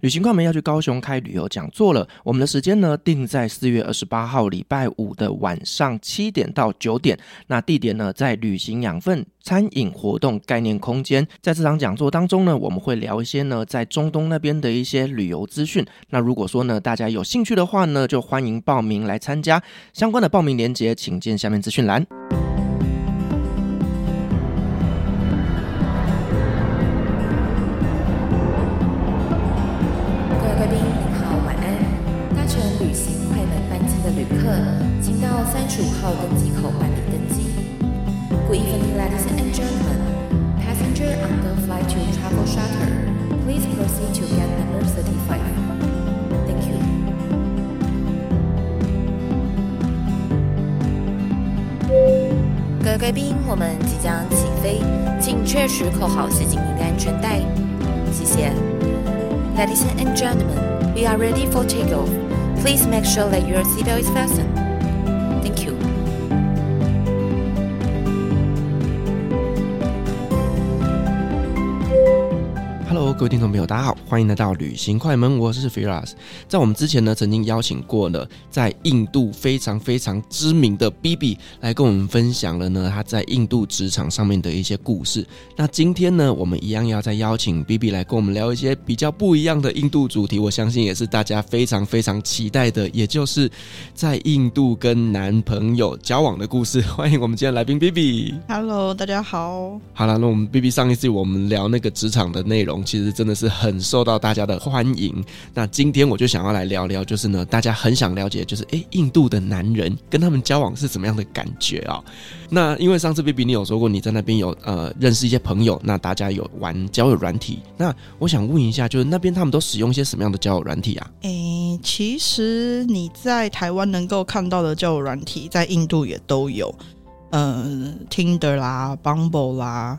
旅行快门要去高雄开旅游讲座了。我们的时间呢定在四月二十八号礼拜五的晚上七点到九点。那地点呢在旅行养分餐饮活动概念空间。在这场讲座当中呢，我们会聊一些呢在中东那边的一些旅游资讯。那如果说呢大家有兴趣的话呢，就欢迎报名来参加。相关的报名链接，请见下面资讯栏。欢迎来到旅行快门，我是 Firas。在我们之前呢，曾经邀请过了在印度非常非常知名的 BB 来跟我们分享了呢他在印度职场上面的一些故事。那今天呢，我们一样要再邀请 BB 来跟我们聊一些比较不一样的印度主题。我相信也是大家非常非常期待的，也就是在印度跟男朋友交往的故事。欢迎我们今天来宾 BB。Hello，大家好。好了，那我们 BB 上一次我们聊那个职场的内容。其实真的是很受到大家的欢迎。那今天我就想要来聊聊，就是呢，大家很想了解，就是诶，印度的男人跟他们交往是怎么样的感觉啊？那因为上次 BB 你有说过你在那边有呃认识一些朋友，那大家有玩交友软体。那我想问一下，就是那边他们都使用一些什么样的交友软体啊？诶，其实你在台湾能够看到的交友软体，在印度也都有，呃，Tinder 啦，Bumble 啦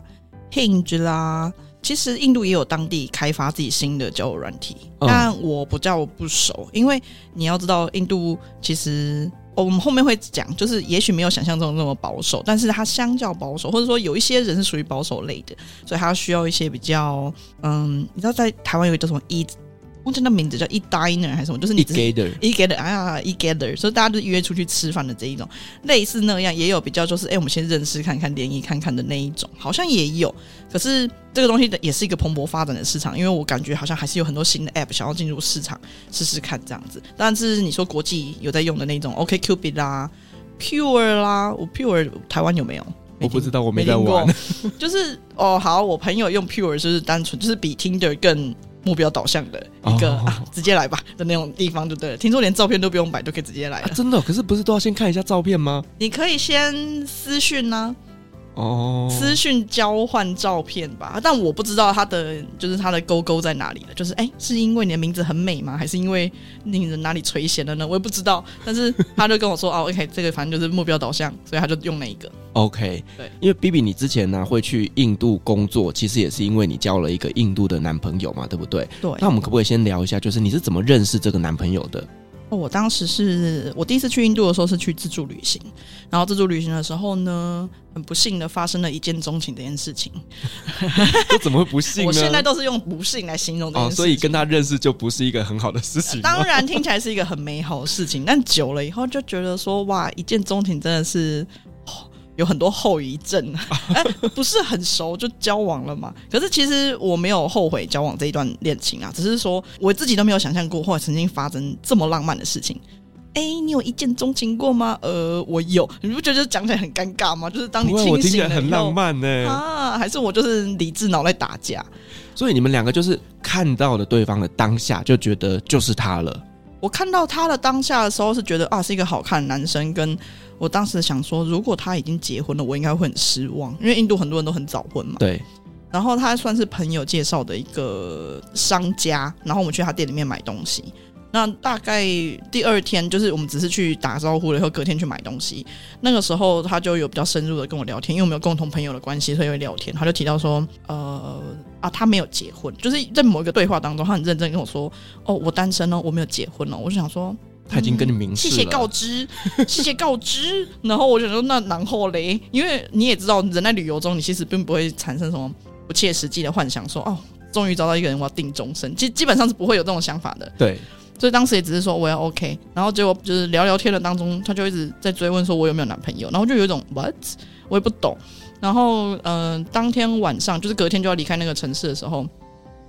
，Hinge 啦。其实印度也有当地开发自己新的交友软体，但我不叫我不熟，因为你要知道，印度其实我们后面会讲，就是也许没有想象中那么保守，但是它相较保守，或者说有一些人是属于保守类的，所以它需要一些比较，嗯，你知道在台湾有一个叫什么一。忘记那名字叫 e diner 还是什么，就是你 gather e gather 哎呀 e gather，所以大家都约出去吃饭的这一种，类似那样，也有比较就是哎、欸，我们先认识看看联谊看看的那一种，好像也有。可是这个东西的也是一个蓬勃发展的市场，因为我感觉好像还是有很多新的 app 想要进入市场试试看这样子。但是你说国际有在用的那种，OK Cupid 啦，Pure 啦，我 Pure 台湾有没有？我不知道，我没在玩。就是哦，好，我朋友用 Pure 就是单纯就是比 Tinder 更。目标导向的一个、oh. 啊，直接来吧的那种地方就对了。听说连照片都不用摆，就可以直接来了。啊、真的？可是不是都要先看一下照片吗？你可以先私讯呢、啊。哦，私讯交换照片吧，但我不知道他的就是他的勾勾在哪里了。就是哎、欸，是因为你的名字很美吗？还是因为令人哪里垂涎了呢？我也不知道。但是他就跟我说 哦，OK，这个反正就是目标导向，所以他就用那一个。OK，对，因为 BB 你之前呢会去印度工作，其实也是因为你交了一个印度的男朋友嘛，对不对？对。那我们可不可以先聊一下，就是你是怎么认识这个男朋友的？哦，我当时是我第一次去印度的时候是去自助旅行，然后自助旅行的时候呢，很不幸的发生了一见钟情这件事情。这怎么会不幸呢？我现在都是用不幸来形容这件事情。哦，所以跟他认识就不是一个很好的事情。当然听起来是一个很美好的事情，但久了以后就觉得说，哇，一见钟情真的是。有很多后遗症，哎，不是很熟就交往了嘛？可是其实我没有后悔交往这一段恋情啊，只是说我自己都没有想象过，或者曾经发生这么浪漫的事情。哎，你有一见钟情过吗？呃，我有，你不觉得讲起来很尴尬吗？就是当你清醒了，我听起来很浪漫呢。啊，还是我就是理智脑袋打架？所以你们两个就是看到了对方的当下，就觉得就是他了。我看到他的当下的时候，是觉得啊，是一个好看的男生跟。我当时想说，如果他已经结婚了，我应该会很失望，因为印度很多人都很早婚嘛。对。然后他算是朋友介绍的一个商家，然后我们去他店里面买东西。那大概第二天，就是我们只是去打招呼了以后，隔天去买东西。那个时候他就有比较深入的跟我聊天，因为我们有共同朋友的关系，所以会聊天。他就提到说，呃啊，他没有结婚，就是在某一个对话当中，他很认真跟我说，哦，我单身哦，我没有结婚哦。我就想说。他已经跟你明示了，谢谢告知，谢谢告知。然后我就说，那然后嘞，因为你也知道，人在旅游中，你其实并不会产生什么不切实际的幻想说，说哦，终于找到一个人，我要定终身。基基本上是不会有这种想法的。对，所以当时也只是说我要 OK，然后结果就是聊聊天的当中，他就一直在追问说我有没有男朋友，然后就有一种 what，我也不懂。然后嗯、呃，当天晚上就是隔天就要离开那个城市的时候，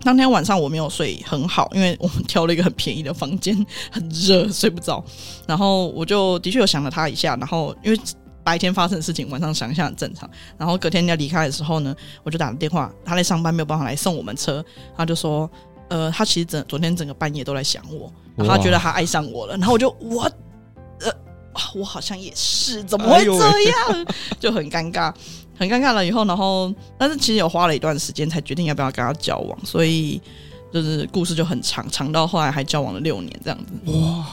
当天晚上我没有睡很好，因为我们挑了一个很便宜的房间，很热，睡不着。然后我就的确有想了他一下，然后因为。白天发生的事情，晚上想一下很正常。然后隔天要离开的时候呢，我就打了电话，他在上班没有办法来送我们车，他就说，呃，他其实整昨天整个半夜都在想我，然后他觉得他爱上我了。然后我就我，呃，我好像也是，怎么会这样？哎、就很尴尬，很尴尬了。以后，然后，但是其实有花了一段时间才决定要不要跟他交往，所以就是故事就很长，长到后来还交往了六年这样子。哇。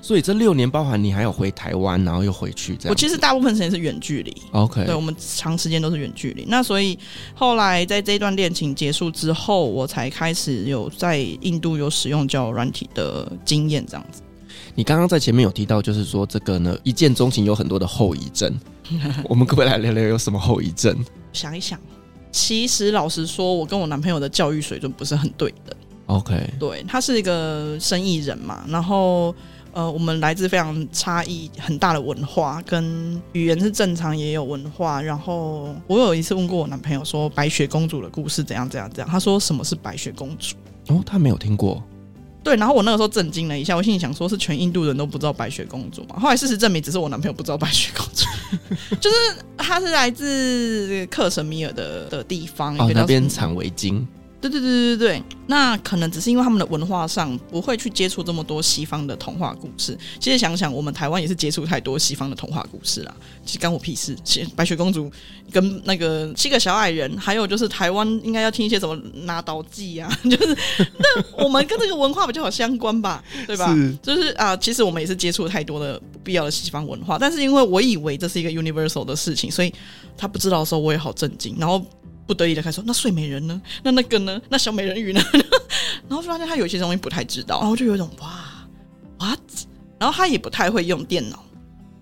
所以这六年包含你还有回台湾，然后又回去这样。我其实大部分时间是远距离，OK。对，我们长时间都是远距离。那所以后来在这段恋情结束之后，我才开始有在印度有使用交友软体的经验这样子。你刚刚在前面有提到，就是说这个呢，一见钟情有很多的后遗症。我们可不可以来聊聊有什么后遗症？想一想，其实老实说，我跟我男朋友的教育水准不是很对的。OK，对，他是一个生意人嘛，然后呃，我们来自非常差异很大的文化，跟语言是正常也有文化。然后我有一次问过我男朋友说白雪公主的故事怎样怎样怎样，他说什么是白雪公主？哦，他没有听过。对，然后我那个时候震惊了一下，我心里想说，是全印度人都不知道白雪公主嘛？后来事实证明，只是我男朋友不知道白雪公主，就是他是来自克什米尔的的地方，哦，那边产围巾。对对对对对，那可能只是因为他们的文化上不会去接触这么多西方的童话故事。其实想想，我们台湾也是接触太多西方的童话故事啦。其实干我屁事。白雪公主跟那个七个小矮人，还有就是台湾应该要听一些什么拿刀记啊，就是那我们跟这个文化比较有相关吧，对吧？是就是啊，其实我们也是接触太多的不必要的西方文化，但是因为我以为这是一个 universal 的事情，所以他不知道的时候，我也好震惊。然后。不得已的开始说，那睡美人呢？那那个呢？那小美人鱼呢？然后发现他有些东西不太知道，然后就有一种哇，what？然后他也不太会用电脑，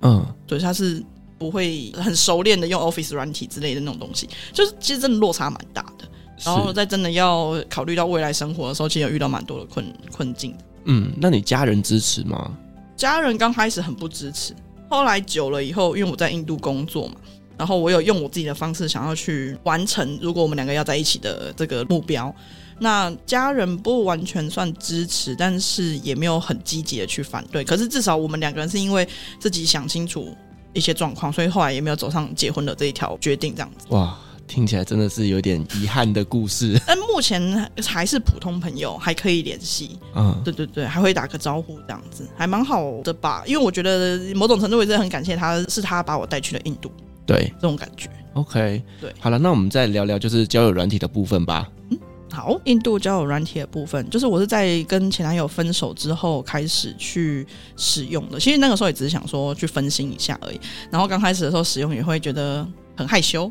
嗯，对，他是不会很熟练的用 Office 软体之类的那种东西，就是其实真的落差蛮大的。然后在真的要考虑到未来生活的时候，其实有遇到蛮多的困困境。嗯，那你家人支持吗？家人刚开始很不支持，后来久了以后，因为我在印度工作嘛。然后我有用我自己的方式想要去完成，如果我们两个要在一起的这个目标，那家人不完全算支持，但是也没有很积极的去反对。可是至少我们两个人是因为自己想清楚一些状况，所以后来也没有走上结婚的这一条决定。这样子。哇，听起来真的是有点遗憾的故事。但目前还是普通朋友，还可以联系。嗯，对对对，还会打个招呼这样子，还蛮好的吧？因为我觉得某种程度也是很感谢他，是他把我带去了印度。对，这种感觉。OK，对，好了，那我们再聊聊就是交友软体的部分吧。嗯，好，印度交友软体的部分，就是我是在跟前男友分手之后开始去使用的。其实那个时候也只是想说去分心一下而已。然后刚开始的时候使用也会觉得很害羞，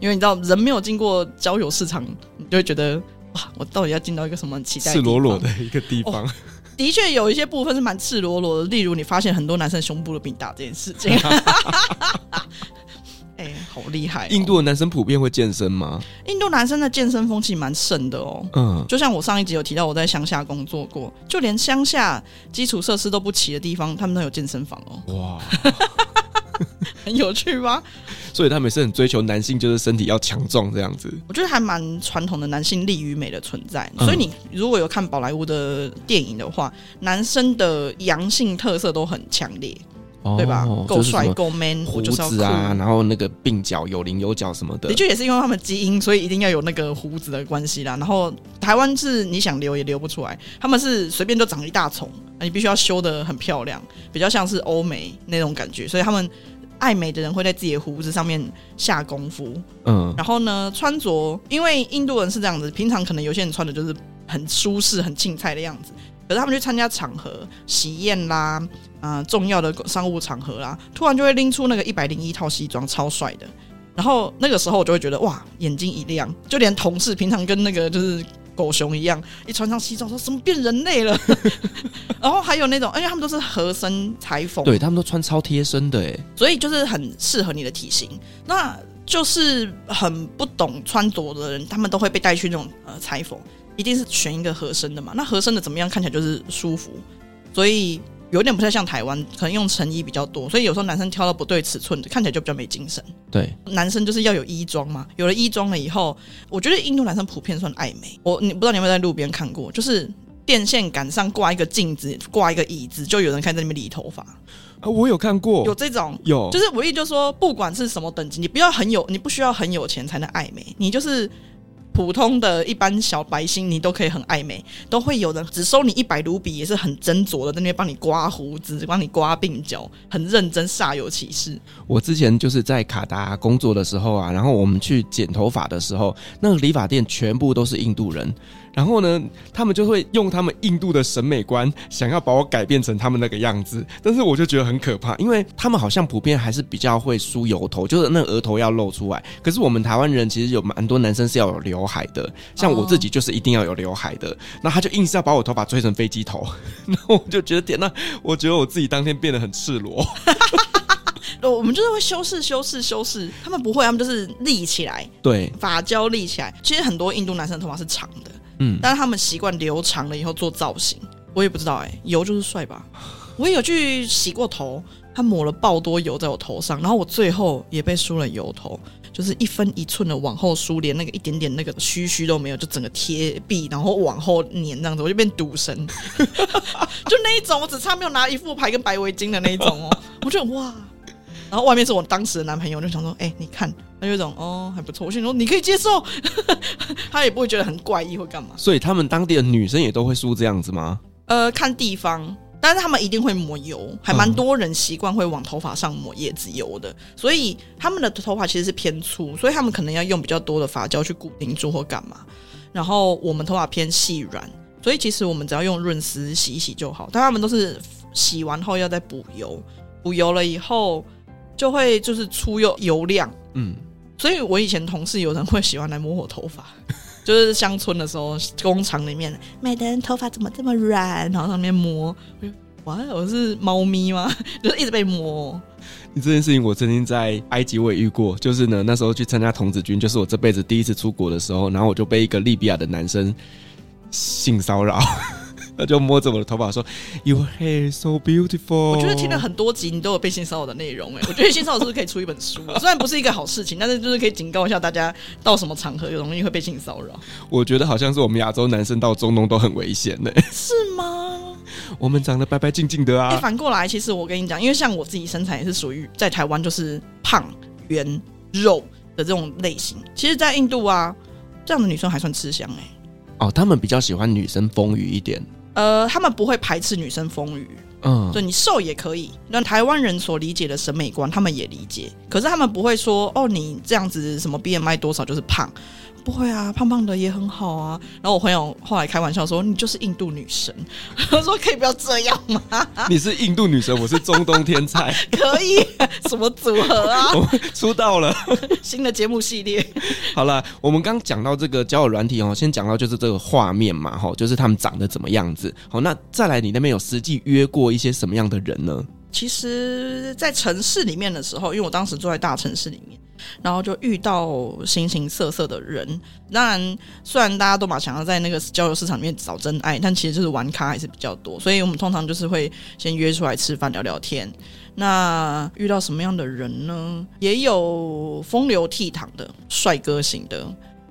因为你知道人没有经过交友市场，你就会觉得哇，我到底要进到一个什么期待赤裸裸的一个地方？哦，的确有一些部分是蛮赤裸裸的，例如你发现很多男生胸部都比你大这件事情。哎、欸，好厉害、哦！印度的男生普遍会健身吗？印度男生的健身风气蛮盛的哦。嗯，就像我上一集有提到，我在乡下工作过，就连乡下基础设施都不齐的地方，他们都有健身房哦。哇，很有趣吧？所以他们是很追求男性，就是身体要强壮这样子。我觉得还蛮传统的男性力与美的存在。所以你如果有看宝莱坞的电影的话，男生的阳性特色都很强烈。对吧？够帅够 man，胡子啊，然后那个鬓角有棱有角什么的，的确也是因为他们基因，所以一定要有那个胡子的关系啦。然后台湾是你想留也留不出来，他们是随便就长一大丛，你必须要修的很漂亮，比较像是欧美那种感觉。所以他们爱美的人会在自己的胡子上面下功夫。嗯，然后呢，穿着，因为印度人是这样子，平常可能有些人穿的就是很舒适、很青菜的样子。可是他们去参加场合、喜宴啦，啊、呃，重要的商务场合啦，突然就会拎出那个一百零一套西装，超帅的。然后那个时候我就会觉得哇，眼睛一亮，就连同事平常跟那个就是狗熊一样，一穿上西装说什么变人类了。然后还有那种，因为他们都是合身裁缝，对他们都穿超贴身的哎，所以就是很适合你的体型。那就是很不懂穿着的人，他们都会被带去那种呃裁缝，一定是选一个合身的嘛。那合身的怎么样？看起来就是舒服，所以有点不太像台湾，可能用成衣比较多，所以有时候男生挑到不对尺寸的，看起来就比较没精神。对，男生就是要有衣装嘛，有了衣装了以后，我觉得印度男生普遍算爱美。我你不知道你有没有在路边看过，就是电线杆上挂一个镜子，挂一个椅子，就有人开在那边理头发。啊，我有看过，有这种，有，就是我意就是说，不管是什么等级，你不要很有，你不需要很有钱才能爱美，你就是普通的一般小白星，你都可以很爱美，都会有人只收你一百卢比，也是很斟酌的，在那边帮你刮胡子，帮你刮鬓角，很认真，煞有其事。我之前就是在卡达工作的时候啊，然后我们去剪头发的时候，那个理发店全部都是印度人。然后呢，他们就会用他们印度的审美观，想要把我改变成他们那个样子。但是我就觉得很可怕，因为他们好像普遍还是比较会梳油头，就是那额头要露出来。可是我们台湾人其实有蛮多男生是要有刘海的，像我自己就是一定要有刘海的。那、oh. 他就硬是要把我头发吹成飞机头，然后我就觉得天呐，我觉得我自己当天变得很赤裸。我们就是会修饰、修饰、修饰，他们不会，他们就是立起来，对，发胶立起来。其实很多印度男生的头发是长的。嗯，但是他们习惯留长了以后做造型，我也不知道哎、油就是帅吧？我也有去洗过头，他抹了爆多油在我头上，然后我最后也被梳了油头，就是一分一寸的往后梳，连那个一点点那个须须都没有，就整个贴壁，然后往后粘这样子，我就变赌神，就那一种，我只差没有拿一副牌跟白围巾的那一种哦，我觉得哇。然后外面是我当时的男朋友，就想说，哎、欸，你看，他有一种哦还不错。我心说你可以接受，他也不会觉得很怪异或干嘛。所以他们当地的女生也都会梳这样子吗？呃，看地方，但是他们一定会抹油，还蛮多人习惯会往头发上抹椰子油的。所以他们的头发其实是偏粗，所以他们可能要用比较多的发胶去固定住或干嘛。然后我们头发偏细软，所以其实我们只要用润丝洗一洗就好。但他们都是洗完后要再补油，补油了以后。就会就是出又油亮，嗯，所以我以前同事有人会喜欢来摸我头发，就是乡村的时候，工厂里面美的人头发怎么这么软，然后上面摸，哇，我是猫咪吗？就是一直被摸。你这件事情我曾经在埃及我也遇过，就是呢那时候去参加童子军，就是我这辈子第一次出国的时候，然后我就被一个利比亚的男生性骚扰。他就摸着我的头发说：“Your hair so beautiful。”我觉得听了很多集，你都有被性骚扰的内容哎。我觉得性骚扰是不是可以出一本书？虽然不是一个好事情，但是就是可以警告一下大家，到什么场合容易会被性骚扰。我觉得好像是我们亚洲男生到中东都很危险呢。是吗？我们长得白白净净的啊。欸，反过来，其实我跟你讲，因为像我自己身材也是属于在台湾就是胖圆肉的这种类型。其实，在印度啊，这样的女生还算吃香哎。哦，他们比较喜欢女生丰腴一点。呃，他们不会排斥女生丰腴，嗯，就，你瘦也可以。那台湾人所理解的审美观，他们也理解，可是他们不会说，哦，你这样子什么 BMI 多少就是胖。不会啊，胖胖的也很好啊。然后我朋友后来开玩笑说：“你就是印度女神。”我说：“可以不要这样吗？” 你是印度女神，我是中东天才，可以什么组合啊？我出道了，新的节目系列。好了，我们刚讲到这个交友软体哦，先讲到就是这个画面嘛，哈，就是他们长得怎么样子。好，那再来，你那边有实际约过一些什么样的人呢？其实，在城市里面的时候，因为我当时住在大城市里面。然后就遇到形形色色的人，当然，虽然大家都嘛想要在那个交友市场里面找真爱，但其实就是玩咖还是比较多，所以我们通常就是会先约出来吃饭聊聊天。那遇到什么样的人呢？也有风流倜傥的帅哥型的，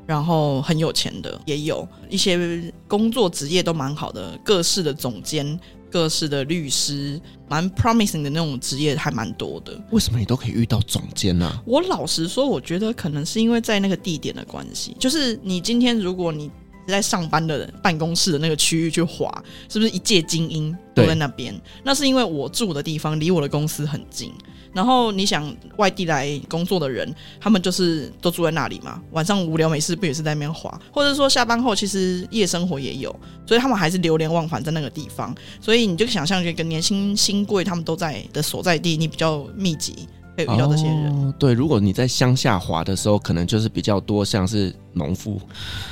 然后很有钱的，也有一些工作职业都蛮好的，各式的总监。各式的律师，蛮 promising 的那种职业还蛮多的。为什么你都可以遇到总监呢？我老实说，我觉得可能是因为在那个地点的关系。就是你今天如果你在上班的办公室的那个区域去滑，是不是一介精英都在那边？那是因为我住的地方离我的公司很近。然后你想外地来工作的人，他们就是都住在那里嘛。晚上无聊没事，不也是在那边滑？或者说下班后，其实夜生活也有，所以他们还是流连忘返在那个地方。所以你就想象一个年轻新贵他们都在的所在地，你比较密集，可可以遇到这些人。哦、对，如果你在乡下滑的时候，可能就是比较多像是农夫。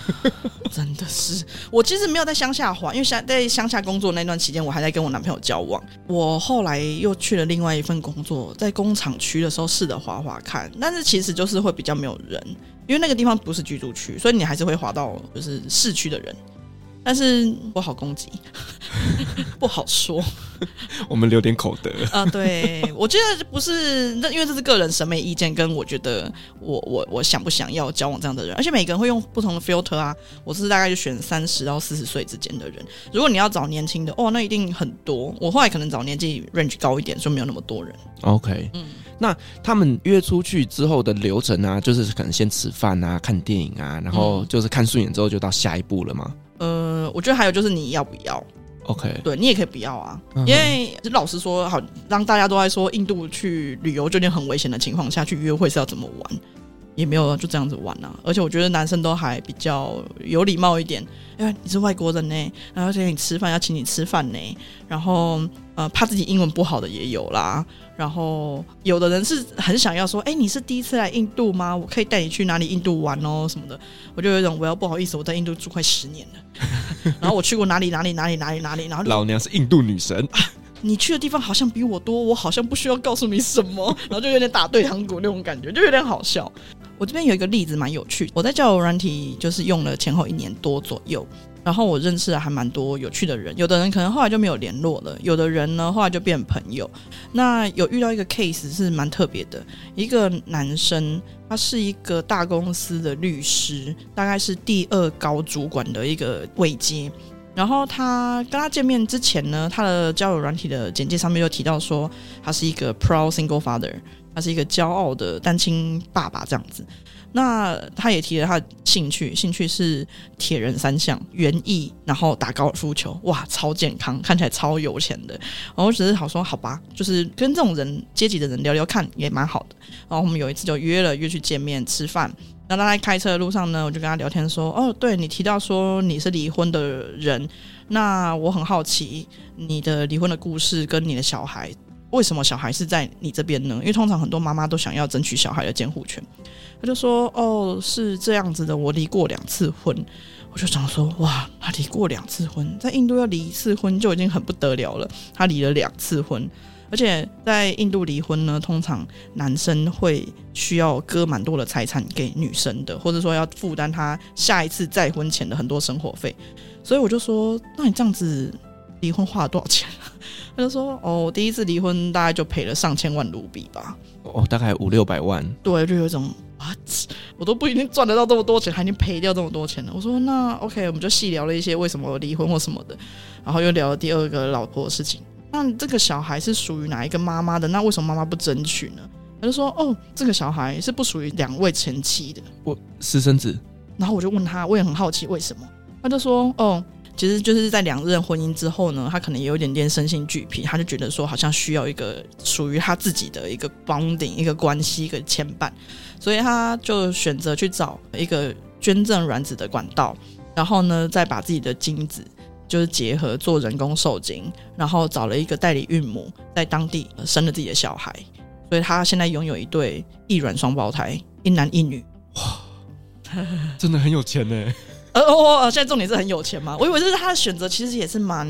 真的是，我其实没有在乡下滑，因为乡在乡下工作那段期间，我还在跟我男朋友交往。我后来又去了另外一份工作，在工厂区的时候试着滑滑看，但是其实就是会比较没有人，因为那个地方不是居住区，所以你还是会滑到就是市区的人。但是不好攻击，不好说。我们留点口德啊。对，我觉得不是那，因为这是个人审美意见，跟我觉得我我我想不想要交往这样的人，而且每个人会用不同的 filter 啊。我是大概就选三十到四十岁之间的人。如果你要找年轻的，哦，那一定很多。我后来可能找年纪 range 高一点，就没有那么多人。OK，嗯，那他们约出去之后的流程啊，就是可能先吃饭啊，看电影啊，然后就是看顺眼之后就到下一步了吗？呃，我觉得还有就是你要不要？OK，对你也可以不要啊，嗯、因为老实说，好让大家都在说印度去旅游就有点很危险的情况下去约会是要怎么玩，也没有就这样子玩啊。而且我觉得男生都还比较有礼貌一点，因为你是外国人呢，然后请你吃饭要请你吃饭呢，然后呃怕自己英文不好的也有啦。然后有的人是很想要说，哎，你是第一次来印度吗？我可以带你去哪里印度玩哦什么的。我就有一种，我要不好意思，我在印度住快十年了，然后我去过哪里哪里哪里哪里哪里，然后老娘是印度女神，啊，你去的地方好像比我多，我好像不需要告诉你什么，然后就有点打对堂鼓那种感觉，就有点好笑。我这边有一个例子蛮有趣，我在交友软体就是用了前后一年多左右。然后我认识了还蛮多有趣的人，有的人可能后来就没有联络了，有的人呢后来就变朋友。那有遇到一个 case 是蛮特别的，一个男生，他是一个大公司的律师，大概是第二高主管的一个位阶。然后他跟他见面之前呢，他的交友软体的简介上面就提到说，他是一个 pro single father，他是一个骄傲的单亲爸爸这样子。那他也提了他的兴趣，兴趣是铁人三项、园艺，然后打高尔夫球，哇，超健康，看起来超有钱的。然后我只是好说，好吧，就是跟这种人阶级的人聊聊看，也蛮好的。然后我们有一次就约了，约去见面吃饭。那他在开车的路上呢，我就跟他聊天说：“哦，对，你提到说你是离婚的人，那我很好奇你的离婚的故事跟你的小孩，为什么小孩是在你这边呢？因为通常很多妈妈都想要争取小孩的监护权。”他就说：“哦，是这样子的，我离过两次婚。”我就想说：“哇，他离过两次婚，在印度要离一次婚就已经很不得了了。他离了两次婚，而且在印度离婚呢，通常男生会需要割蛮多的财产给女生的，或者说要负担他下一次再婚前的很多生活费。所以我就说：那你这样子离婚花了多少钱？” 他就说：“哦，第一次离婚大概就赔了上千万卢比吧。哦，大概五六百万。对，就有一种。” What? 我都不一定赚得到这么多钱，还能赔掉这么多钱呢。我说那 OK，我们就细聊了一些为什么离婚或什么的，然后又聊了第二个老婆的事情。那这个小孩是属于哪一个妈妈的？那为什么妈妈不争取呢？他就说哦，这个小孩是不属于两位前妻的，我私生子。然后我就问他，我也很好奇为什么。他就说哦。其实就是在两任婚姻之后呢，他可能也有点点身心俱疲，他就觉得说好像需要一个属于他自己的一个 bonding 一个关系一个牵绊，所以他就选择去找一个捐赠卵子的管道，然后呢再把自己的精子就是结合做人工受精，然后找了一个代理孕母在当地生了自己的小孩，所以他现在拥有一对异卵双胞胎，一男一女。哇，真的很有钱呢。呃哦，现在重点是很有钱吗？我以为这是他的选择，其实也是蛮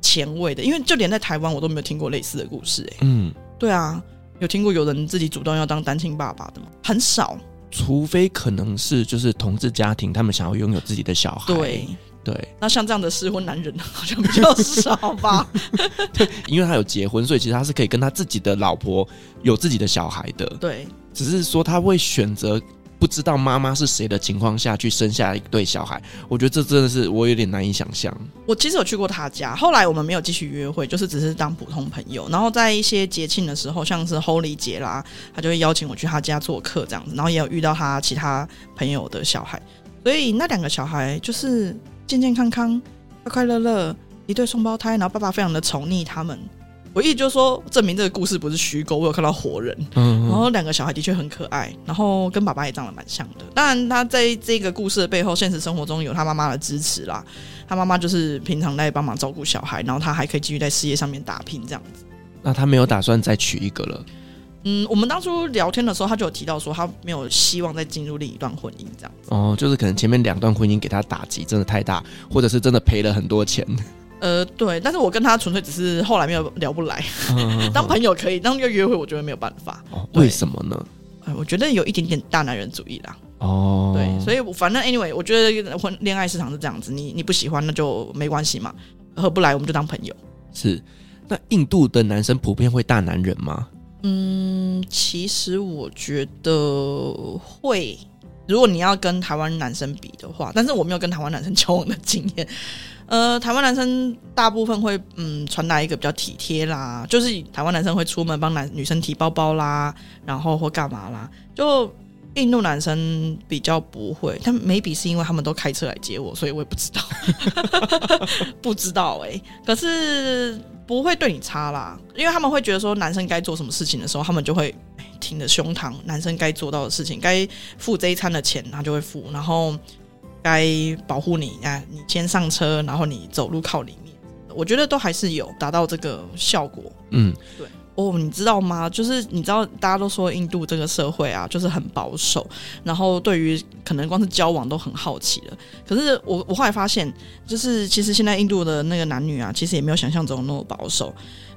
前卫的，因为就连在台湾我都没有听过类似的故事哎。嗯，对啊，有听过有人自己主动要当单亲爸爸的吗？很少，除非可能是就是同志家庭，他们想要拥有自己的小孩。对对，那像这样的失婚男人好像比较少吧？对，因为他有结婚，所以其实他是可以跟他自己的老婆有自己的小孩的。对，只是说他会选择。不知道妈妈是谁的情况下去生下一对小孩，我觉得这真的是我有点难以想象。我其实有去过他家，后来我们没有继续约会，就是只是当普通朋友。然后在一些节庆的时候，像是 Holy 节啦，他就会邀请我去他家做客这样子。然后也有遇到他其他朋友的小孩，所以那两个小孩就是健健康康、快快乐乐，一对双胞胎。然后爸爸非常的宠溺他们。我意思就是说，证明这个故事不是虚构。我有看到活人，嗯，然后两个小孩的确很可爱，然后跟爸爸也长得蛮像的。当然，他在这个故事的背后，现实生活中有他妈妈的支持啦。他妈妈就是平常在帮忙照顾小孩，然后他还可以继续在事业上面打拼这样子。那他没有打算再娶一个了？嗯，我们当初聊天的时候，他就有提到说，他没有希望再进入另一段婚姻这样。哦，就是可能前面两段婚姻给他打击真的太大，或者是真的赔了很多钱。呃，对，但是我跟他纯粹只是后来没有聊不来，嗯、当朋友可以，当个约会我觉得没有办法。哦，为什么呢？呃，我觉得有一点点大男人主义啦。哦，对，所以我反正 anyway，我觉得婚恋爱市场是这样子，你你不喜欢那就没关系嘛，合不来我们就当朋友。是，那印度的男生普遍会大男人吗？嗯，其实我觉得会。如果你要跟台湾男生比的话，但是我没有跟台湾男生交往的经验。呃，台湾男生大部分会嗯传达一个比较体贴啦，就是台湾男生会出门帮男女生提包包啦，然后或干嘛啦。就印度男生比较不会，但没比是因为他们都开车来接我，所以我也不知道，不知道哎、可是不会对你差啦，因为他们会觉得说男生该做什么事情的时候，他们就会挺着胸膛，男生该做到的事情，该付这一餐的钱他就会付，然后。该保护你啊！你先上车，然后你走路靠里面。我觉得都还是有达到这个效果。嗯，对。哦，你知道吗？就是你知道，大家都说印度这个社会啊，就是很保守，然后对于可能光是交往都很好奇了。可是我我后来发现，就是其实现在印度的那个男女啊，其实也没有想象中那么保守。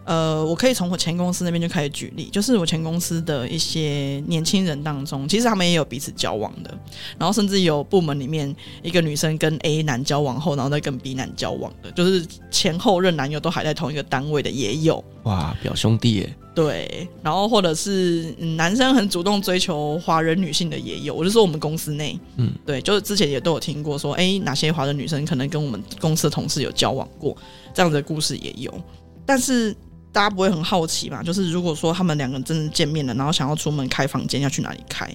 呃，我可以从我前公司那边就开始举例，就是我前公司的一些年轻人当中，其实他们也有彼此交往的，然后甚至有部门里面一个女生跟 A 男交往后，然后再跟 B 男交往的，就是前后任男友都还在同一个单位的也有。哇，表兄弟耶！对，然后或者是男生很主动追求华人女性的也有，我就说我们公司内，嗯，对，就是之前也都有听过说，哎，哪些华人女生可能跟我们公司的同事有交往过，这样子的故事也有，但是。大家不会很好奇嘛？就是如果说他们两个人真的见面了，然后想要出门开房间，要去哪里开？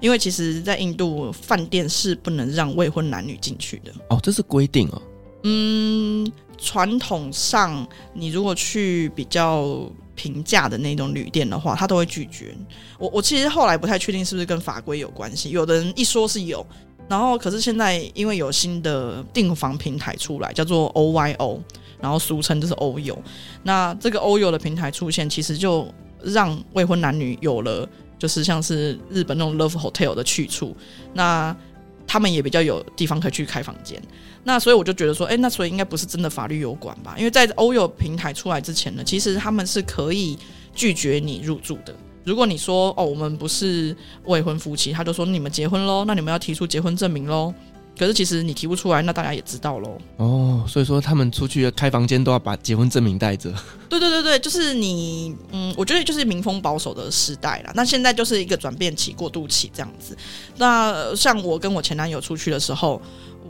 因为其实，在印度饭店是不能让未婚男女进去的。哦，这是规定哦。嗯，传统上，你如果去比较平价的那种旅店的话，他都会拒绝。我我其实后来不太确定是不是跟法规有关系。有的人一说是有，然后可是现在因为有新的订房平台出来，叫做 OYO。然后俗称就是 OYO，那这个 OYO 的平台出现，其实就让未婚男女有了，就是像是日本那种 Love Hotel 的去处，那他们也比较有地方可以去开房间。那所以我就觉得说，哎，那所以应该不是真的法律有管吧？因为在 OYO 平台出来之前呢，其实他们是可以拒绝你入住的。如果你说哦，我们不是未婚夫妻，他就说你们结婚喽，那你们要提出结婚证明喽。可是其实你提不出来，那大家也知道喽。哦，所以说他们出去开房间都要把结婚证明带着。对对对对，就是你，嗯，我觉得就是民风保守的时代啦。那现在就是一个转变期、过渡期这样子。那像我跟我前男友出去的时候，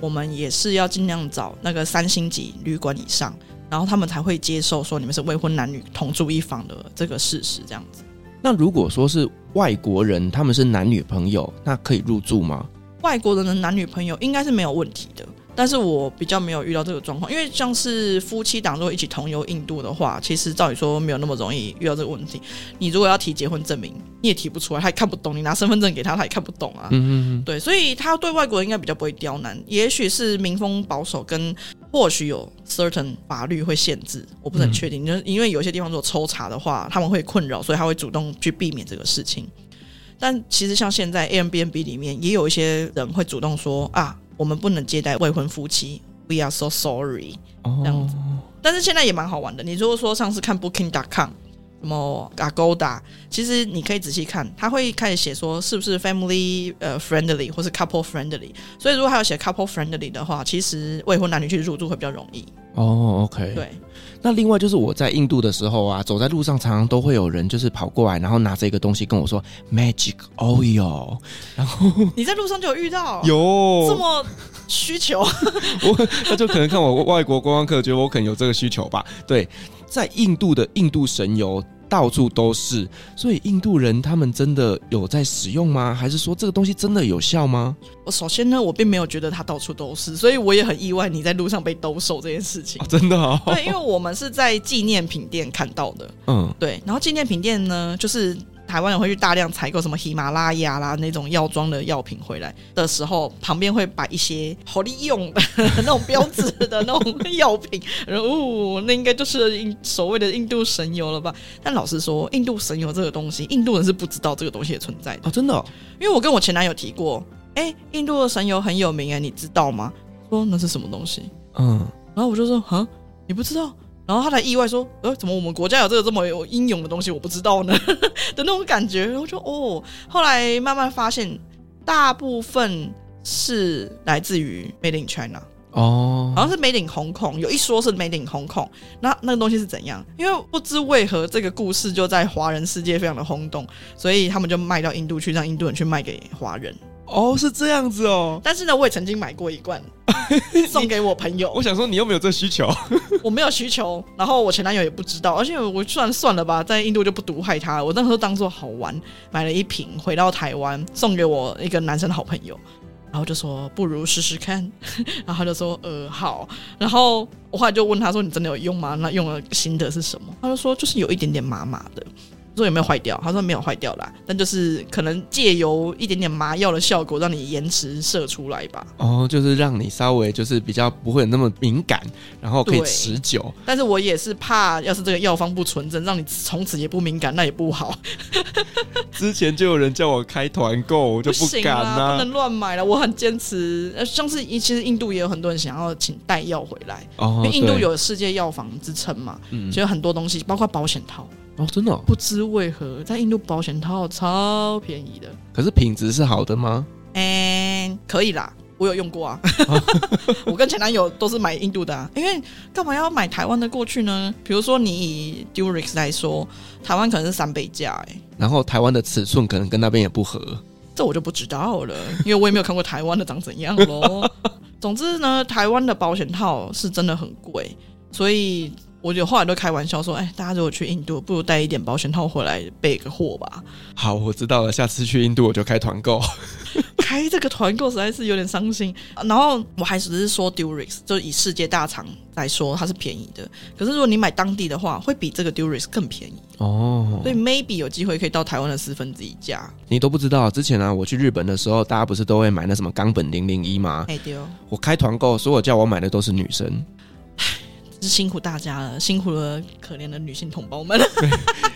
我们也是要尽量找那个三星级旅馆以上，然后他们才会接受说你们是未婚男女同住一房的这个事实这样子。那如果说是外国人，他们是男女朋友，那可以入住吗？外国人的男女朋友应该是没有问题的，但是我比较没有遇到这个状况，因为像是夫妻档如果一起同游印度的话，其实照理说没有那么容易遇到这个问题。你如果要提结婚证明，你也提不出来，他也看不懂。你拿身份证给他，他也看不懂啊。嗯嗯嗯。对，所以他对外国人应该比较不会刁难，也许是民风保守，跟或许有 certain 法律会限制，我不是很确定。就是因为有些地方如果抽查的话，他们会困扰，所以他会主动去避免这个事情。但其实像现在 Airbnb 里面也有一些人会主动说啊，我们不能接待未婚夫妻，We are so sorry，这样子。但是现在也蛮好玩的。你如果说上次看 Booking.com，什么 Agoda，其实你可以仔细看，他会开始写说是不是 family 呃 friendly 或是 couple friendly。所以如果还有写 couple friendly 的话，其实未婚男女去入住会比较容易。哦，OK，对。那另外就是我在印度的时候啊，走在路上常常都会有人就是跑过来，然后拿着一个东西跟我说 Magic Oil，然后你在路上就有遇到，有这么需求，我那就可能看我外国观光客觉得我可能有这个需求吧。对，在印度的印度神油。到处都是，所以印度人他们真的有在使用吗？还是说这个东西真的有效吗？我首先呢，我并没有觉得它到处都是，所以我也很意外你在路上被兜售这件事情。哦，真的哦？对，因为我们是在纪念品店看到的。嗯，对。然后纪念品店呢，就是台湾人会去大量采购什么喜马拉雅啦那种药妆的药品回来的时候，旁边会摆一些好利用的 那种标志的那种药品，然后、哦、那应该就是印所谓的印度神油了吧？但老实说，印度神油这个东西，印度人是不知道这个东西的存在的哦，真的、哦，因为我跟我前男友提过，哎、欸，印度的神油很有名哎，你知道吗？说那是什么东西？嗯，然后我就说，啊，你不知道？然后他才意外说：“呃，怎么我们国家有这个这么有英勇的东西，我不知道呢？” 的那种感觉。然后就哦，后来慢慢发现，大部分是来自于 Made in China 哦，好像是 Made in Hong Kong，有一说是 Made in Hong Kong。那那个东西是怎样？因为不知为何这个故事就在华人世界非常的轰动，所以他们就卖到印度去，让印度人去卖给华人。哦，是这样子哦。但是呢，我也曾经买过一罐 送给我朋友。我想说，你又没有这需求，我没有需求。然后我前男友也不知道，而且我算算了吧，在印度就不毒害他了。我那时候当做好玩，买了一瓶回到台湾，送给我一个男生的好朋友。然后就说不如试试看。然后他就说呃好。然后我后来就问他说，你真的有用吗？那用了心得是什么？他就说就是有一点点麻麻的。说有没有坏掉？他说没有坏掉啦，但就是可能借由一点点麻药的效果，让你延迟射出来吧。哦，就是让你稍微就是比较不会那么敏感，然后可以持久。但是我也是怕，要是这个药方不纯正，让你从此也不敏感，那也不好。之前就有人叫我开团购，我就不敢啊，不能乱买了。我很坚持。呃，像是其实印度也有很多人想要请代药回来，哦，因为印度有世界药房之称嘛，嗯，就有很多东西，包括保险套。哦，真的、哦、不知为何，在印度保险套超便宜的。可是品质是好的吗？嗯，可以啦，我有用过啊。我跟前男友都是买印度的啊，因为干嘛要买台湾的过去呢？比如说你以 Durex 来说，台湾可能是三倍价哎。然后台湾的尺寸可能跟那边也不合，这我就不知道了，因为我也没有看过台湾的长怎样喽。总之呢，台湾的保险套是真的很贵，所以。我就后来都开玩笑说，哎，大家如果去印度，不如带一点保险套回来备个货吧。好，我知道了，下次去印度我就开团购。开这个团购实在是有点伤心。然后我还只是说 Durex，就以世界大厂来说，它是便宜的。可是如果你买当地的话，会比这个 Durex 更便宜哦。所以 maybe 有机会可以到台湾的四分之一价。你都不知道，之前啊，我去日本的时候，大家不是都会买那什么冈本零零一吗？哎对哦。我开团购，所有叫我买的都是女生。是辛苦大家了，辛苦了可怜的女性同胞们。对，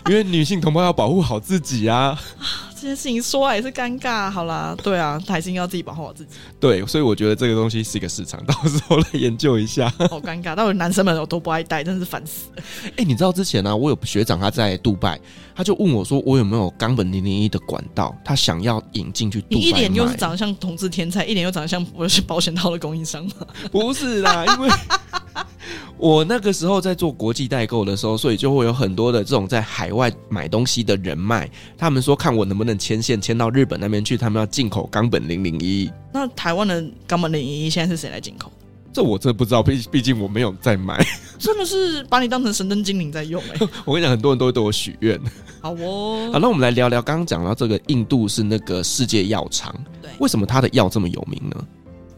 因为女性同胞要保护好自己啊。这件事情说来也是尴尬。好啦，对啊，还是要自己保护好自己。对，所以我觉得这个东西是一个市场，到时候来研究一下。好 尴尬，到底男生们我都不爱戴，真是烦死了。哎、欸，你知道之前呢、啊，我有学长他在杜拜，他就问我说，我有没有冈本零零一的管道，他想要引进去。你一脸又是长得像同志天才，一脸又长得像我是保险套的供应商吗？不是啦，因为。我那个时候在做国际代购的时候，所以就会有很多的这种在海外买东西的人脉，他们说看我能不能牵线牵到日本那边去，他们要进口冈本零零一。那台湾的冈本零零一现在是谁来进口？这我真的不知道，毕毕竟我没有在买。真的是把你当成神灯精灵在用哎、欸！我跟你讲，很多人都会对我许愿。好哦，好，那我们来聊聊刚刚讲到这个印度是那个世界药厂，对，为什么它的药这么有名呢？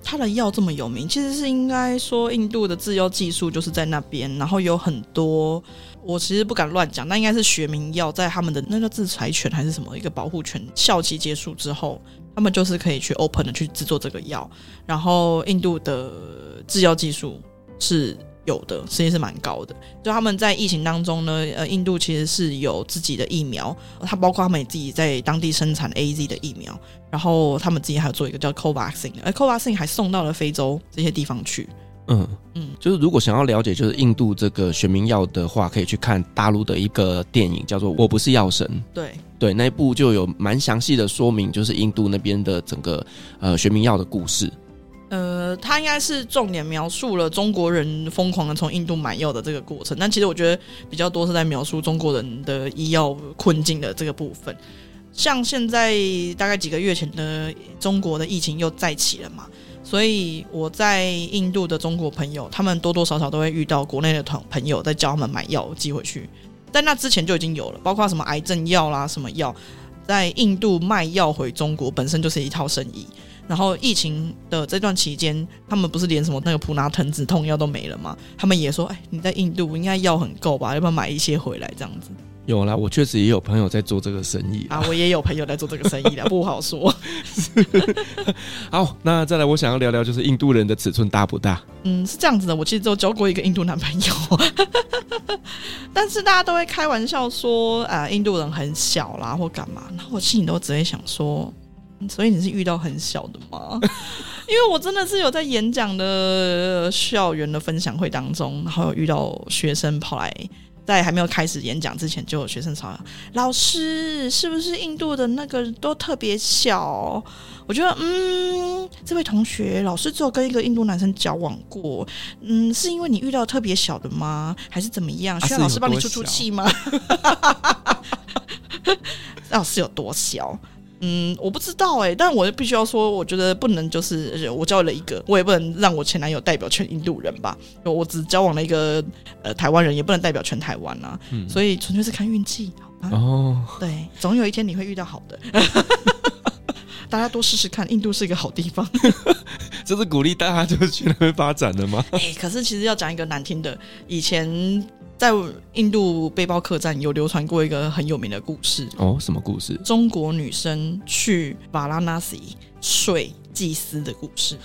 他的药这么有名，其实是应该说印度的制药技术就是在那边，然后有很多，我其实不敢乱讲，那应该是学名药，在他们的那个制裁权还是什么一个保护权效期结束之后，他们就是可以去 open 的去制作这个药，然后印度的制药技术是。有的，实际是蛮高的。就他们在疫情当中呢，呃，印度其实是有自己的疫苗，它包括他们自己在当地生产 AZ 的疫苗，然后他们自己还有做一个叫 COVAXIN，而 COVAXIN 还送到了非洲这些地方去。嗯嗯，就是如果想要了解就是印度这个学名药的话，可以去看大陆的一个电影，叫做《我不是药神》。对对，那一部就有蛮详细的说明，就是印度那边的整个呃学名药的故事。呃，他应该是重点描述了中国人疯狂的从印度买药的这个过程，但其实我觉得比较多是在描述中国人的医药困境的这个部分。像现在大概几个月前的中国的疫情又再起了嘛，所以我在印度的中国朋友，他们多多少少都会遇到国内的同朋友在叫他们买药寄回去，在那之前就已经有了，包括什么癌症药啦、什么药，在印度卖药回中国本身就是一套生意。然后疫情的这段期间，他们不是连什么那个普拿疼止痛药都没了吗？他们也说，哎，你在印度应该药很够吧？要不要买一些回来这样子？有啦，我确实也有朋友在做这个生意啊，我也有朋友在做这个生意的，不好说。好，那再来，我想要聊聊，就是印度人的尺寸大不大？嗯，是这样子的，我其实只有交过一个印度男朋友，但是大家都会开玩笑说，啊、呃，印度人很小啦，或干嘛，然后我心里都只会想说，所以你是遇到很小的吗？因为我真的是有在演讲的校园的分享会当中，然后有遇到学生跑来。在还没有开始演讲之前，就有学生吵：“老师，是不是印度的那个都特别小？”我觉得，嗯，这位同学，老师只有跟一个印度男生交往过，嗯，是因为你遇到特别小的吗？还是怎么样？需要老师帮你出出气吗？老师有多小？嗯，我不知道哎、欸，但我必须要说，我觉得不能就是我交了一个，我也不能让我前男友代表全印度人吧。我只交往了一个呃台湾人，也不能代表全台湾啊。嗯，所以纯粹是看运气。哦，对，总有一天你会遇到好的。大家多试试看，印度是一个好地方。这是鼓励大家就去那边发展的吗？哎、欸，可是其实要讲一个难听的，以前。在印度背包客栈有流传过一个很有名的故事哦，什么故事？中国女生去瓦拉纳西睡祭司的故事。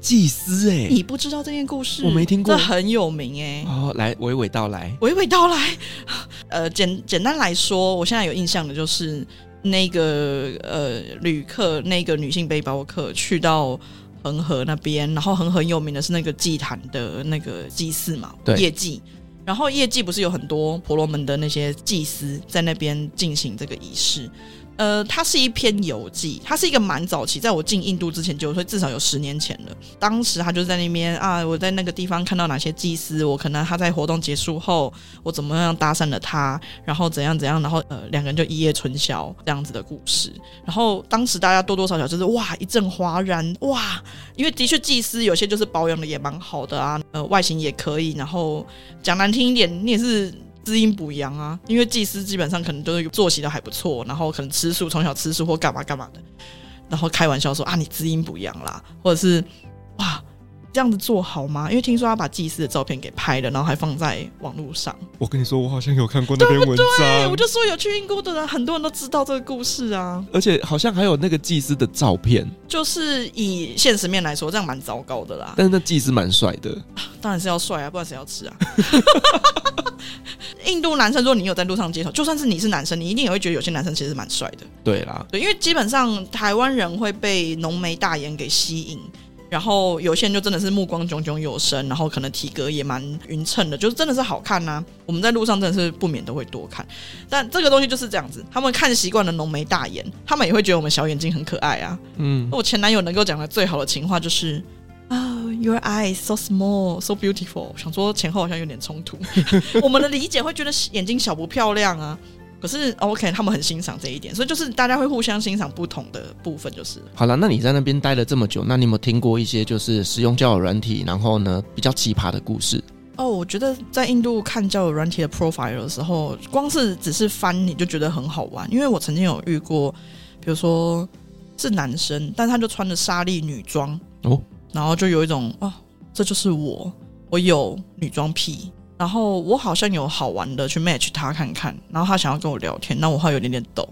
祭司哎、欸，你不知道这件故事？我没听过，这很有名哎、欸。哦，来娓娓道来，娓娓道来。呃，简简单来说，我现在有印象的就是那个呃旅客，那个女性背包客去到恒河那边，然后恒河很有名的是那个祭坛的那个祭祀嘛，对，业绩。然后业绩不是有很多婆罗门的那些祭司在那边进行这个仪式。呃，它是一篇游记，它是一个蛮早期，在我进印度之前就，所以至少有十年前了。当时他就在那边啊，我在那个地方看到哪些祭司，我可能他在活动结束后，我怎么样搭讪了他，然后怎样怎样，然后呃，两个人就一夜春宵这样子的故事。然后当时大家多多少少就是哇一阵哗然哇，因为的确祭司有些就是保养的也蛮好的啊，呃，外形也可以，然后讲难听一点，你也是。滋阴补阳啊，因为祭司基本上可能都是作息都还不错，然后可能吃素，从小吃素或干嘛干嘛的，然后开玩笑说啊，你滋阴补阳啦，或者是哇。这样子做好吗？因为听说他把祭司的照片给拍了，然后还放在网络上。我跟你说，我好像有看过那篇文章。对，我就说有去印度的人，很多人都知道这个故事啊。而且好像还有那个祭司的照片。就是以现实面来说，这样蛮糟糕的啦。但是那祭司蛮帅的，当然是要帅啊，不然谁要吃啊？印度男生，如果你有在路上街头，就算是你是男生，你一定也会觉得有些男生其实蛮帅的。对啦，对，因为基本上台湾人会被浓眉大眼给吸引。然后有些人就真的是目光炯炯有神，然后可能体格也蛮匀称的，就是真的是好看呐、啊。我们在路上真的是不免都会多看，但这个东西就是这样子，他们看习惯了浓眉大眼，他们也会觉得我们小眼睛很可爱啊。嗯，我前男友能够讲的最好的情话就是啊、oh,，Your eyes so small, so beautiful。想说前后好像有点冲突，我们的理解会觉得眼睛小不漂亮啊。可是 OK，他们很欣赏这一点，所以就是大家会互相欣赏不同的部分，就是。好了，那你在那边待了这么久，那你有没有听过一些就是使用交友软体，然后呢比较奇葩的故事？哦，我觉得在印度看交友软体的 profile 的时候，光是只是翻你就觉得很好玩，因为我曾经有遇过，比如说是男生，但他就穿着纱丽女装哦，然后就有一种哦，这就是我，我有女装癖。然后我好像有好玩的去 match 他看看，然后他想要跟我聊天，那我会有点点抖，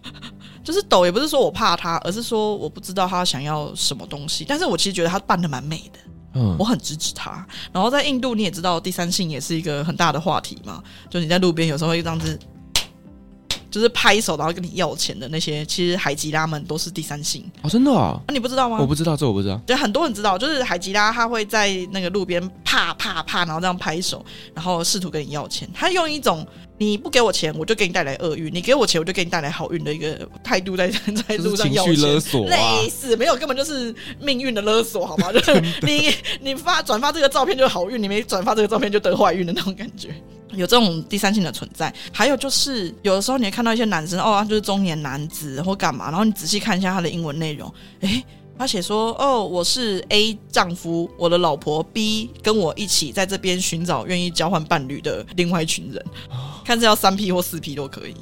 就是抖也不是说我怕他，而是说我不知道他想要什么东西。但是我其实觉得他扮的蛮美的，嗯，我很支持他。然后在印度你也知道，第三性也是一个很大的话题嘛，就你在路边有时候会这样子。就是拍手然后跟你要钱的那些，其实海吉拉们都是第三性哦，真的啊？你不知道吗？我不知道，这我不知道。对，很多人知道，就是海吉拉他会在那个路边啪啪啪，然后这样拍手，然后试图跟你要钱。他用一种你不给我钱，我就给你带来厄运；你给我钱，我就给你带来好运的一个态度在，在在路上要钱。情绪勒索、啊，类似没有，根本就是命运的勒索，好吗？就是你 你发转发这个照片就好运，你没转发这个照片就得坏运的那种感觉。有这种第三性的存在，还有就是有的时候你会看到一些男生哦，他就是中年男子或干嘛，然后你仔细看一下他的英文内容，诶，他写说哦，我是 A 丈夫，我的老婆 B 跟我一起在这边寻找愿意交换伴侣的另外一群人，看是要三 P 或四 P 都可以，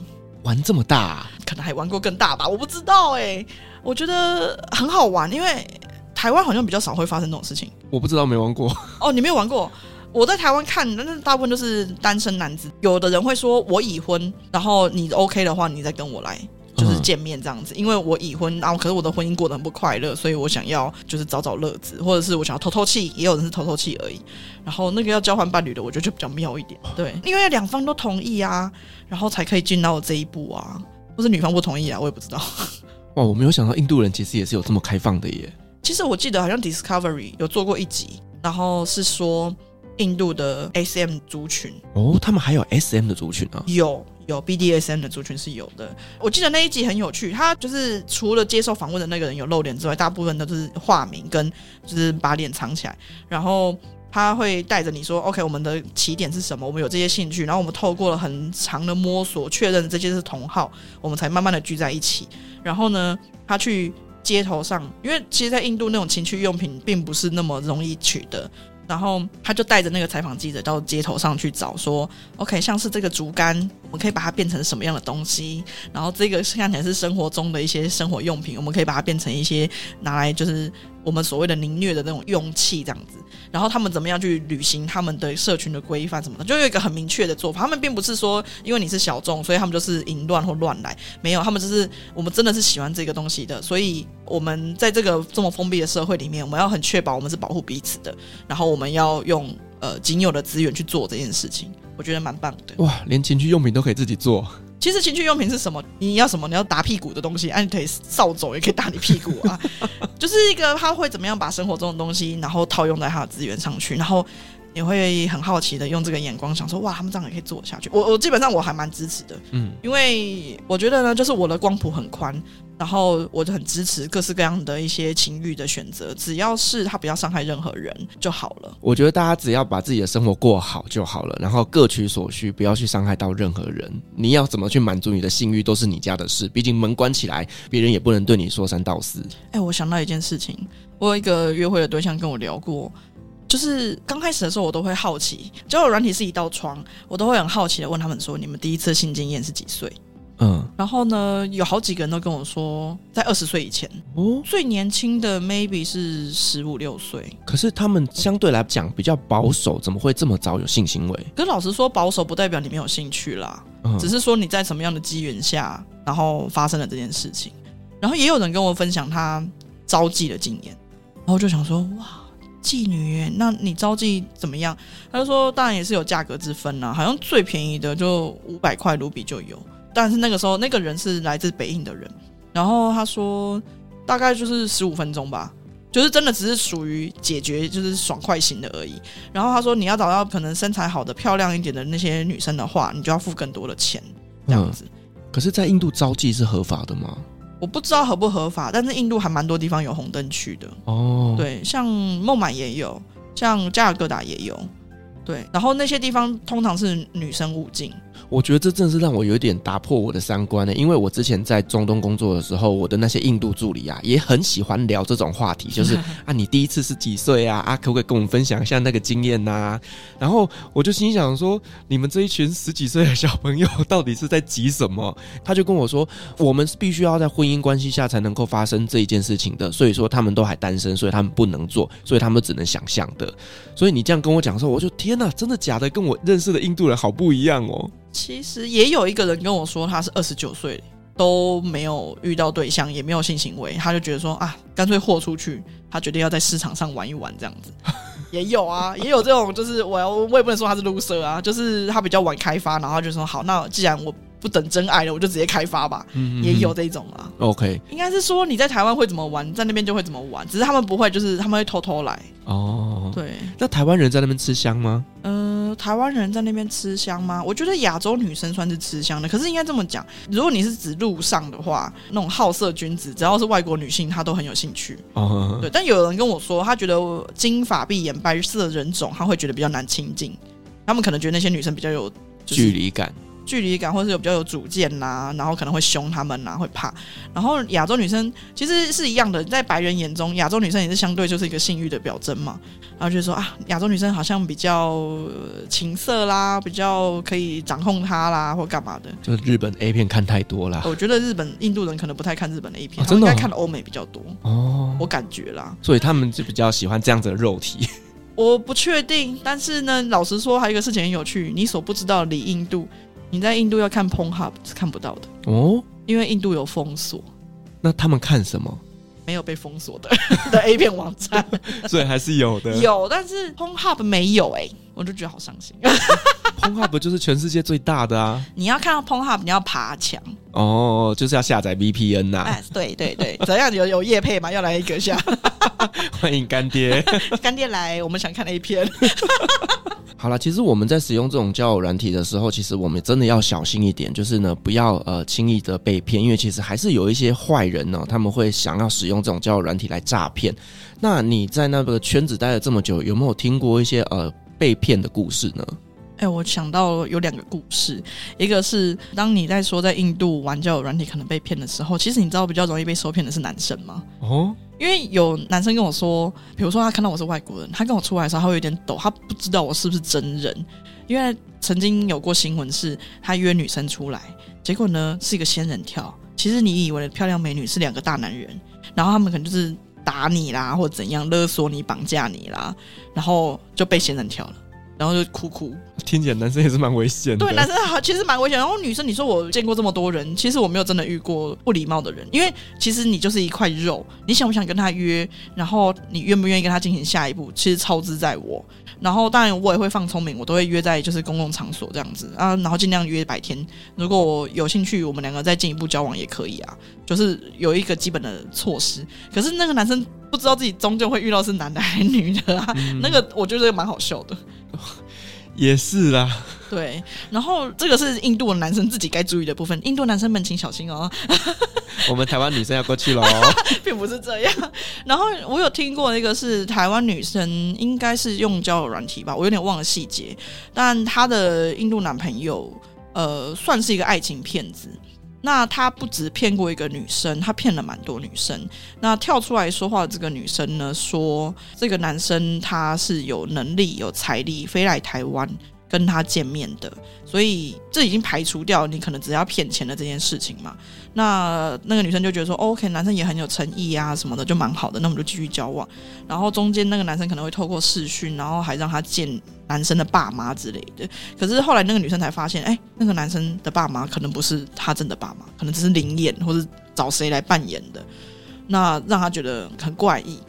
玩这么大啊，可能还玩过更大吧，我不知道诶，我觉得很好玩，因为台湾好像比较少会发生这种事情，我不知道没玩过。哦，你没有玩过。我在台湾看，但是大部分都是单身男子。有的人会说我已婚，然后你 OK 的话，你再跟我来。就是见面这样子，因为我已婚，然后可是我的婚姻过得很不快乐，所以我想要就是找找乐子，或者是我想要透透气，也有人是透透气而已。然后那个要交换伴侣的，我觉得就比较妙一点，对，因为两方都同意啊，然后才可以进到这一步啊，或是女方不同意啊，我也不知道。哇，我没有想到印度人其实也是有这么开放的耶。其实我记得好像 Discovery 有做过一集，然后是说印度的 SM 族群哦，他们还有 SM 的族群啊，有。有 BDSM 的族群是有的，我记得那一集很有趣，他就是除了接受访问的那个人有露脸之外，大部分都是化名跟就是把脸藏起来，然后他会带着你说，OK，我们的起点是什么？我们有这些兴趣，然后我们透过了很长的摸索，确认这些是同好，我们才慢慢的聚在一起。然后呢，他去街头上，因为其实，在印度那种情趣用品并不是那么容易取得。然后他就带着那个采访记者到街头上去找，说：“OK，像是这个竹竿，我们可以把它变成什么样的东西？然后这个看起来是生活中的一些生活用品，我们可以把它变成一些拿来就是。”我们所谓的凌虐的那种用器这样子，然后他们怎么样去履行他们的社群的规范什么的，就有一个很明确的做法。他们并不是说因为你是小众，所以他们就是淫乱或乱来，没有，他们只是我们真的是喜欢这个东西的，所以我们在这个这么封闭的社会里面，我们要很确保我们是保护彼此的，然后我们要用呃仅有的资源去做这件事情，我觉得蛮棒的。哇，连情趣用品都可以自己做。其实情趣用品是什么？你要什么？你要打屁股的东西，啊，你可以扫帚也可以打你屁股啊！就是一个他会怎么样把生活中的东西，然后套用在他的资源上去，然后你会很好奇的用这个眼光想说：哇，他们这样也可以做下去。我我基本上我还蛮支持的，嗯，因为我觉得呢，就是我的光谱很宽。然后我就很支持各式各样的一些情欲的选择，只要是他不要伤害任何人就好了。我觉得大家只要把自己的生活过好就好了，然后各取所需，不要去伤害到任何人。你要怎么去满足你的性欲都是你家的事，毕竟门关起来，别人也不能对你说三道四。哎，我想到一件事情，我有一个约会的对象跟我聊过，就是刚开始的时候我都会好奇，交友软体是一道窗，我都会很好奇的问他们说：“你们第一次性经验是几岁？”嗯，然后呢，有好几个人都跟我说，在二十岁以前哦，最年轻的 maybe 是十五六岁。可是他们相对来讲比较保守，怎么会这么早有性行为？可是老实说，保守不代表你没有兴趣啦，嗯，只是说你在什么样的机缘下，然后发生了这件事情。然后也有人跟我分享他招妓的经验，然后就想说，哇，妓女，那你招妓怎么样？他就说，当然也是有价格之分啦，好像最便宜的就五百块卢比就有。但是那个时候，那个人是来自北印的人，然后他说大概就是十五分钟吧，就是真的只是属于解决，就是爽快型的而已。然后他说你要找到可能身材好的、漂亮一点的那些女生的话，你就要付更多的钱，这样子。可是，在印度招妓是合法的吗？我不知道合不合法，但是印度还蛮多地方有红灯区的哦。对，像孟买也有，像加尔各答也有。对，然后那些地方通常是女生勿进。我觉得这真的是让我有点打破我的三观呢，因为我之前在中东工作的时候，我的那些印度助理啊，也很喜欢聊这种话题，就是 啊，你第一次是几岁啊？啊，可不可以跟我们分享一下那个经验呐？然后我就心想说，你们这一群十几岁的小朋友到底是在急什么？他就跟我说，我们是必须要在婚姻关系下才能够发生这一件事情的，所以说他们都还单身，所以他们不能做，所以他们只能想象的。所以你这样跟我讲的时候，我就天哪，真的假的？跟我认识的印度人好不一样哦。其实也有一个人跟我说，他是二十九岁都没有遇到对象，也没有性行为，他就觉得说啊，干脆豁出去，他决定要在市场上玩一玩这样子。也有啊，也有这种，就是我要我也不能说他是 loser 啊，就是他比较晚开发，然后就说好，那既然我。不等真爱了，我就直接开发吧。嗯，也有这种啊。OK，应该是说你在台湾会怎么玩，在那边就会怎么玩，只是他们不会，就是他们会偷偷来。哦，对。那台湾人在那边吃香吗？嗯、呃，台湾人在那边吃香吗？我觉得亚洲女生算是吃香的。可是应该这么讲，如果你是指路上的话，那种好色君子，只要是外国女性，她都很有兴趣。哦，对。但有人跟我说，他觉得金发碧眼、白色人种，他会觉得比较难亲近。他们可能觉得那些女生比较有、就是、距离感。距离感，或者是有比较有主见呐、啊，然后可能会凶他们呐、啊，会怕。然后亚洲女生其实是一样的，在白人眼中，亚洲女生也是相对就是一个性欲的表征嘛。然后就是说啊，亚洲女生好像比较情色啦，比较可以掌控她啦，或干嘛的。就是日本 A 片看太多啦。我觉得日本印度人可能不太看日本的 A 片，哦、真的、哦、应该看的欧美比较多哦，我感觉啦。所以他们就比较喜欢这样子的肉体。我不确定，但是呢，老实说，还有一个事情很有趣，你所不知道的，离印度，你在印度要看 Pornhub 是看不到的哦，因为印度有封锁。那他们看什么？没有被封锁的 的 A 片网站，所以还是有的。有，但是 Pornhub 没有哎、欸，我就觉得好伤心。Pornhub 就是全世界最大的啊！你要看到 Pornhub，你要爬墙哦，就是要下载 VPN 呐、啊。哎，对对对，怎样有有叶配嘛？要来一个下，欢迎干爹，干爹来，我们想看 A 片。好了，其实我们在使用这种交友软体的时候，其实我们真的要小心一点，就是呢，不要呃轻易的被骗，因为其实还是有一些坏人呢、他们会想要使用这种交友软体来诈骗。那你在那个圈子待了这么久，有没有听过一些呃被骗的故事呢？哎、欸，我想到有两个故事，一个是当你在说在印度玩交友软体可能被骗的时候，其实你知道比较容易被受骗的是男生吗？哦。因为有男生跟我说，比如说他看到我是外国人，他跟我出来的时候他会有点抖，他不知道我是不是真人。因为曾经有过新闻是，他约女生出来，结果呢是一个仙人跳。其实你以为的漂亮美女是两个大男人，然后他们可能就是打你啦，或者怎样勒索你、绑架你啦，然后就被仙人跳了。然后就哭哭，听起来男生也是蛮危险的。对，男生好，其实蛮危险。然后女生，你说我见过这么多人，其实我没有真的遇过不礼貌的人，因为其实你就是一块肉，你想不想跟他约，然后你愿不愿意跟他进行下一步，其实操之在我。然后当然我也会放聪明，我都会约在就是公共场所这样子啊，然后尽量约白天。如果我有兴趣，我们两个再进一步交往也可以啊，就是有一个基本的措施。可是那个男生不知道自己终究会遇到是男的还是女的啊，嗯、那个我觉得蛮好笑的。也是啦，对，然后这个是印度的男生自己该注意的部分，印度男生们请小心哦。我们台湾女生要过去喽，并不是这样。然后我有听过一个是台湾女生，应该是用交友软体吧，我有点忘了细节，但她的印度男朋友，呃，算是一个爱情骗子。那他不止骗过一个女生，他骗了蛮多女生。那跳出来说话的这个女生呢，说这个男生他是有能力、有财力，飞来台湾跟他见面的。所以这已经排除掉你可能只要骗钱的这件事情嘛。那那个女生就觉得说，OK，男生也很有诚意啊，什么的就蛮好的，那我们就继续交往。然后中间那个男生可能会透过视讯，然后还让她见男生的爸妈之类的。可是后来那个女生才发现，哎，那个男生的爸妈可能不是他真的爸妈，可能只是灵演或者找谁来扮演的。那让他觉得很怪异。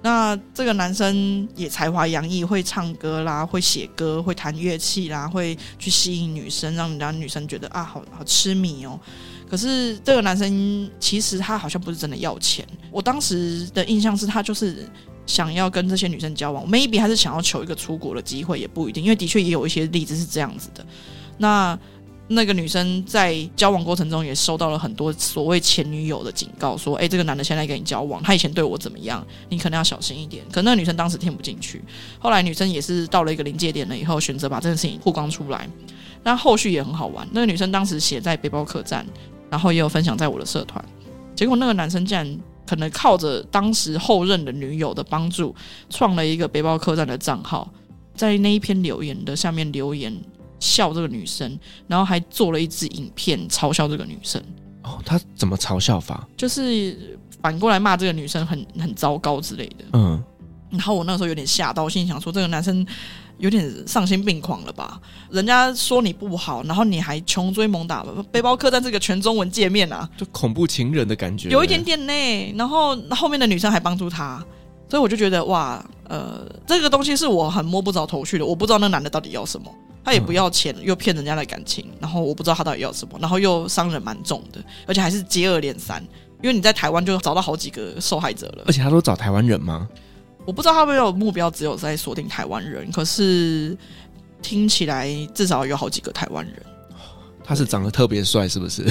那这个男生也才华洋溢，会唱歌啦，会写歌，会弹乐器啦，会去吸引女生，让人家女生觉得啊，好好痴迷哦。可是这个男生其实他好像不是真的要钱，我当时的印象是他就是想要跟这些女生交往，maybe 还是想要求一个出国的机会，也不一定，因为的确也有一些例子是这样子的。那那个女生在交往过程中也收到了很多所谓前女友的警告，说：“哎，这个男的现在跟你交往，他以前对我怎么样，你可能要小心一点。”可那个女生当时听不进去，后来女生也是到了一个临界点了以后，选择把这件事情曝光出来。那后续也很好玩，那个女生当时写在背包客栈。然后也有分享在我的社团，结果那个男生竟然可能靠着当时后任的女友的帮助，创了一个背包客栈的账号，在那一篇留言的下面留言笑这个女生，然后还做了一支影片嘲笑这个女生。哦，他怎么嘲笑法？就是反过来骂这个女生很很糟糕之类的。嗯，然后我那时候有点吓到，我心想说这个男生。有点丧心病狂了吧？人家说你不好，然后你还穷追猛打。背包客栈这个全中文界面啊，就恐怖情人的感觉，有一点点呢。然后后面的女生还帮助他，所以我就觉得哇，呃，这个东西是我很摸不着头绪的。我不知道那男的到底要什么，他也不要钱，又骗人家的感情，然后我不知道他到底要什么，然后又伤人蛮重的，而且还是接二连三。因为你在台湾就找到好几个受害者了，而且他都找台湾人吗？我不知道他们有目标，只有在锁定台湾人。可是听起来至少有好几个台湾人。他是长得特别帅，是不是？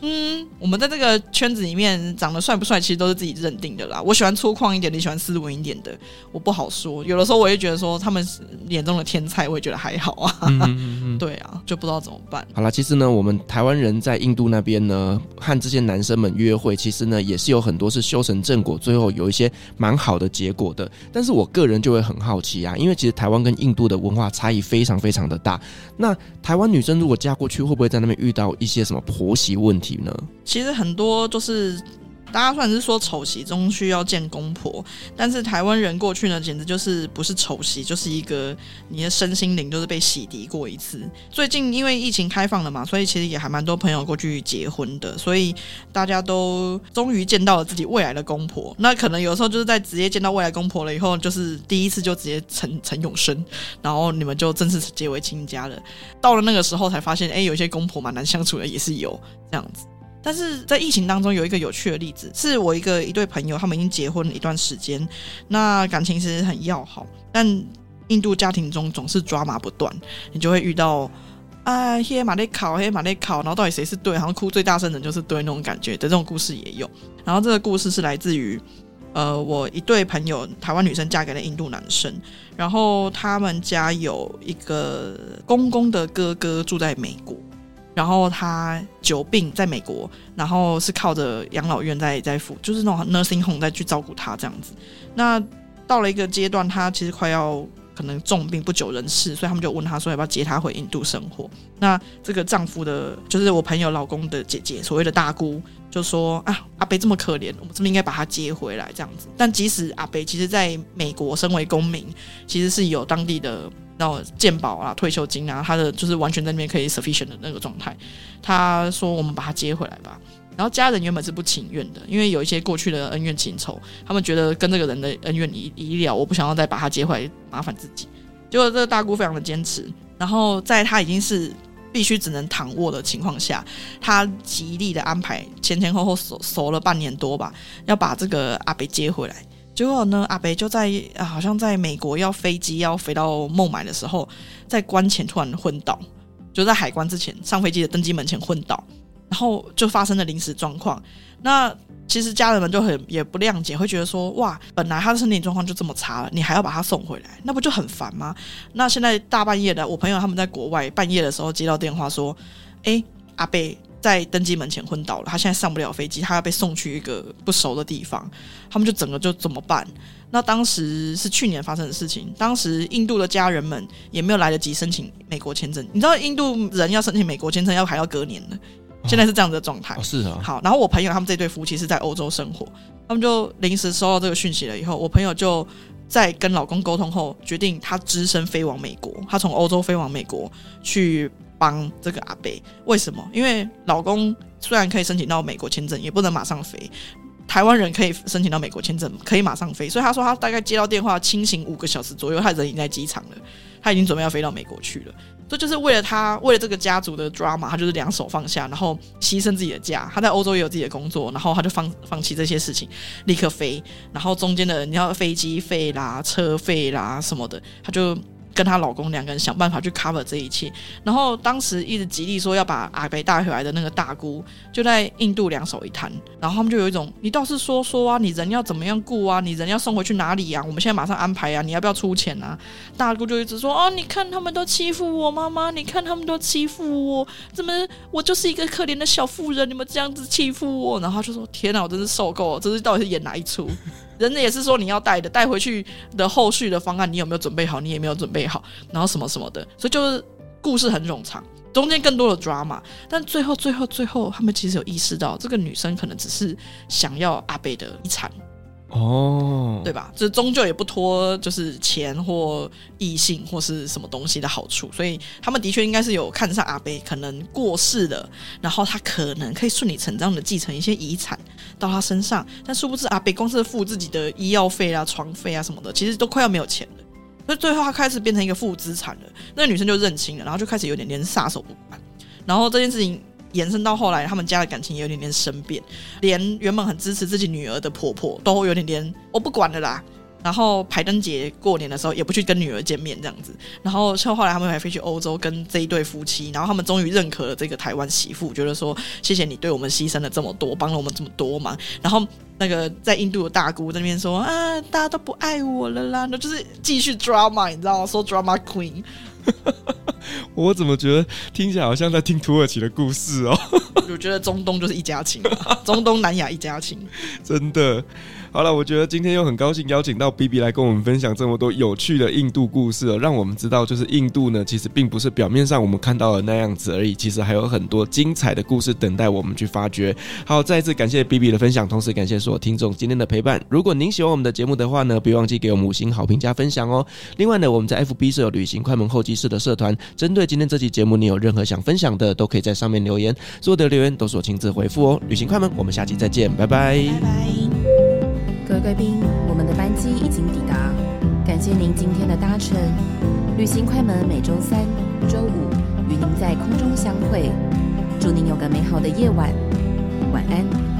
嗯，我们在这个圈子里面长得帅不帅，其实都是自己认定的啦。我喜欢粗犷一点，你喜欢斯文一点的，我不好说。有的时候我也觉得说他们是眼中的天才，我也觉得还好啊。嗯嗯嗯 对啊，就不知道怎么办。好了，其实呢，我们台湾人在印度那边呢，和这些男生们约会，其实呢也是有很多是修成正果，最后有一些蛮好的结果的。但是我个人就会很好奇啊，因为其实台湾跟印度的文化差异非常非常的大。那台湾女生如果嫁过去，会不会在在那边遇到一些什么婆媳问题呢？其实很多就是大家算是说丑媳终须要见公婆，但是台湾人过去呢，简直就是不是丑媳，就是一个你的身心灵都是被洗涤过一次。最近因为疫情开放了嘛，所以其实也还蛮多朋友过去结婚的，所以大家都终于见到了自己未来的公婆。那可能有时候就是在直接见到未来公婆了以后，就是第一次就直接成成永生，然后你们就正式结为亲家了。到了那个时候才发现，哎，有些公婆蛮难相处的，也是有这样子。但是在疫情当中有一个有趣的例子，是我一个一对朋友，他们已经结婚了一段时间，那感情其实很要好，但印度家庭中总是抓马不断，你就会遇到啊，嘿马内考，嘿马内考，然后到底谁是对，好像哭最大声的就是对那种感觉的这种故事也有。然后这个故事是来自于呃，我一对朋友，台湾女生嫁给了印度男生，然后他们家有一个公公的哥哥住在美国。然后他久病在美国，然后是靠着养老院在在付，就是那种 nursing home 在去照顾他这样子。那到了一个阶段，他其实快要可能重病不久人世，所以他们就问他说要不要接他回印度生活。那这个丈夫的，就是我朋友老公的姐姐，所谓的大姑，就说啊，阿北这么可怜，我们是不是应该把他接回来这样子？但即使阿北其实在美国身为公民，其实是有当地的。然后健保啊、退休金啊，他的就是完全在那边可以 sufficient 的那个状态。他说：“我们把他接回来吧。”然后家人原本是不情愿的，因为有一些过去的恩怨情仇，他们觉得跟这个人的恩怨已已了，我不想要再把他接回来麻烦自己。结果这个大姑非常的坚持，然后在他已经是必须只能躺卧的情况下，他极力的安排前前后后守守了半年多吧，要把这个阿北接回来。结果呢，阿北就在啊，好像在美国要飞机要飞到孟买的时候，在关前突然昏倒，就在海关之前上飞机的登机门前昏倒，然后就发生了临时状况。那其实家人们就很也不谅解，会觉得说，哇，本来他的身体状况就这么差了，你还要把他送回来，那不就很烦吗？那现在大半夜的，我朋友他们在国外半夜的时候接到电话说，诶，阿北。在登机门前昏倒了，他现在上不了飞机，他要被送去一个不熟的地方，他们就整个就怎么办？那当时是去年发生的事情，当时印度的家人们也没有来得及申请美国签证，你知道印度人要申请美国签证要还要隔年的，现在是这样子的状态。哦，是啊。好，然后我朋友他们这对夫妻是在欧洲生活，他们就临时收到这个讯息了以后，我朋友就在跟老公沟通后，决定他只身飞往美国，他从欧洲飞往美国去。帮这个阿伯，为什么？因为老公虽然可以申请到美国签证，也不能马上飞。台湾人可以申请到美国签证，可以马上飞。所以他说他大概接到电话，清醒五个小时左右，他人已经在机场了，他已经准备要飞到美国去了。这就是为了他，为了这个家族的 drama，他就是两手放下，然后牺牲自己的家。他在欧洲也有自己的工作，然后他就放放弃这些事情，立刻飞。然后中间的你要飞机费啦、车费啦什么的，他就。跟她老公两个人想办法去 cover 这一切，然后当时一直极力说要把阿北带回来的那个大姑就在印度两手一摊，然后他们就有一种你倒是说说啊，你人要怎么样顾啊，你人要送回去哪里呀？我们现在马上安排啊，你要不要出钱啊？大姑就一直说哦，你看他们都欺负我妈妈，你看他们都欺负我，怎么我就是一个可怜的小妇人，你们这样子欺负我？然后就说天哪，我真是受够了，这是到底是演哪一出？人家也是说你要带的，带回去的后续的方案你有没有准备好？你也没有准备好，然后什么什么的，所以就是故事很冗长，中间更多的 drama，但最后最后最后，他们其实有意识到，这个女生可能只是想要阿北的遗产。哦，对吧？这终究也不脱就是钱或异性或是什么东西的好处，所以他们的确应该是有看上阿北可能过世了，然后他可能可以顺理成章的继承一些遗产到他身上，但殊不知阿北光是付自己的医药费啊、床费啊什么的，其实都快要没有钱了，所以最后他开始变成一个负资产了。那女生就认清了，然后就开始有点点撒手不管，然后这件事情。延伸到后来，他们家的感情也有点点生变，连原本很支持自己女儿的婆婆都有点点我不管了啦。然后排灯节过年的时候也不去跟女儿见面这样子。然后后来他们还飞去欧洲跟这一对夫妻，然后他们终于认可了这个台湾媳妇，觉得说谢谢你对我们牺牲了这么多，帮了我们这么多忙。然后那个在印度的大姑在那边说啊，大家都不爱我了啦，那就是继续 drama，你知道吗？说 drama queen。我怎么觉得听起来好像在听土耳其的故事哦？我觉得中东就是一家亲，中东南亚一家亲，真的。好了，我觉得今天又很高兴邀请到 BB 来跟我们分享这么多有趣的印度故事，让我们知道，就是印度呢，其实并不是表面上我们看到的那样子而已，其实还有很多精彩的故事等待我们去发掘。好，再一次感谢 BB 的分享，同时感谢所有听众今天的陪伴。如果您喜欢我们的节目的话呢，别忘记给我们五星好评加分享哦。另外呢，我们在 FB 设有旅行快门候机室的社团，针对今天这期节目，你有任何想分享的，都可以在上面留言，所有的留言都是我亲自回复哦。旅行快门，我们下期再见，拜拜。贵宾，我们的班机已经抵达，感谢您今天的搭乘。旅行快门每周三、周五与您在空中相会，祝您有个美好的夜晚，晚安。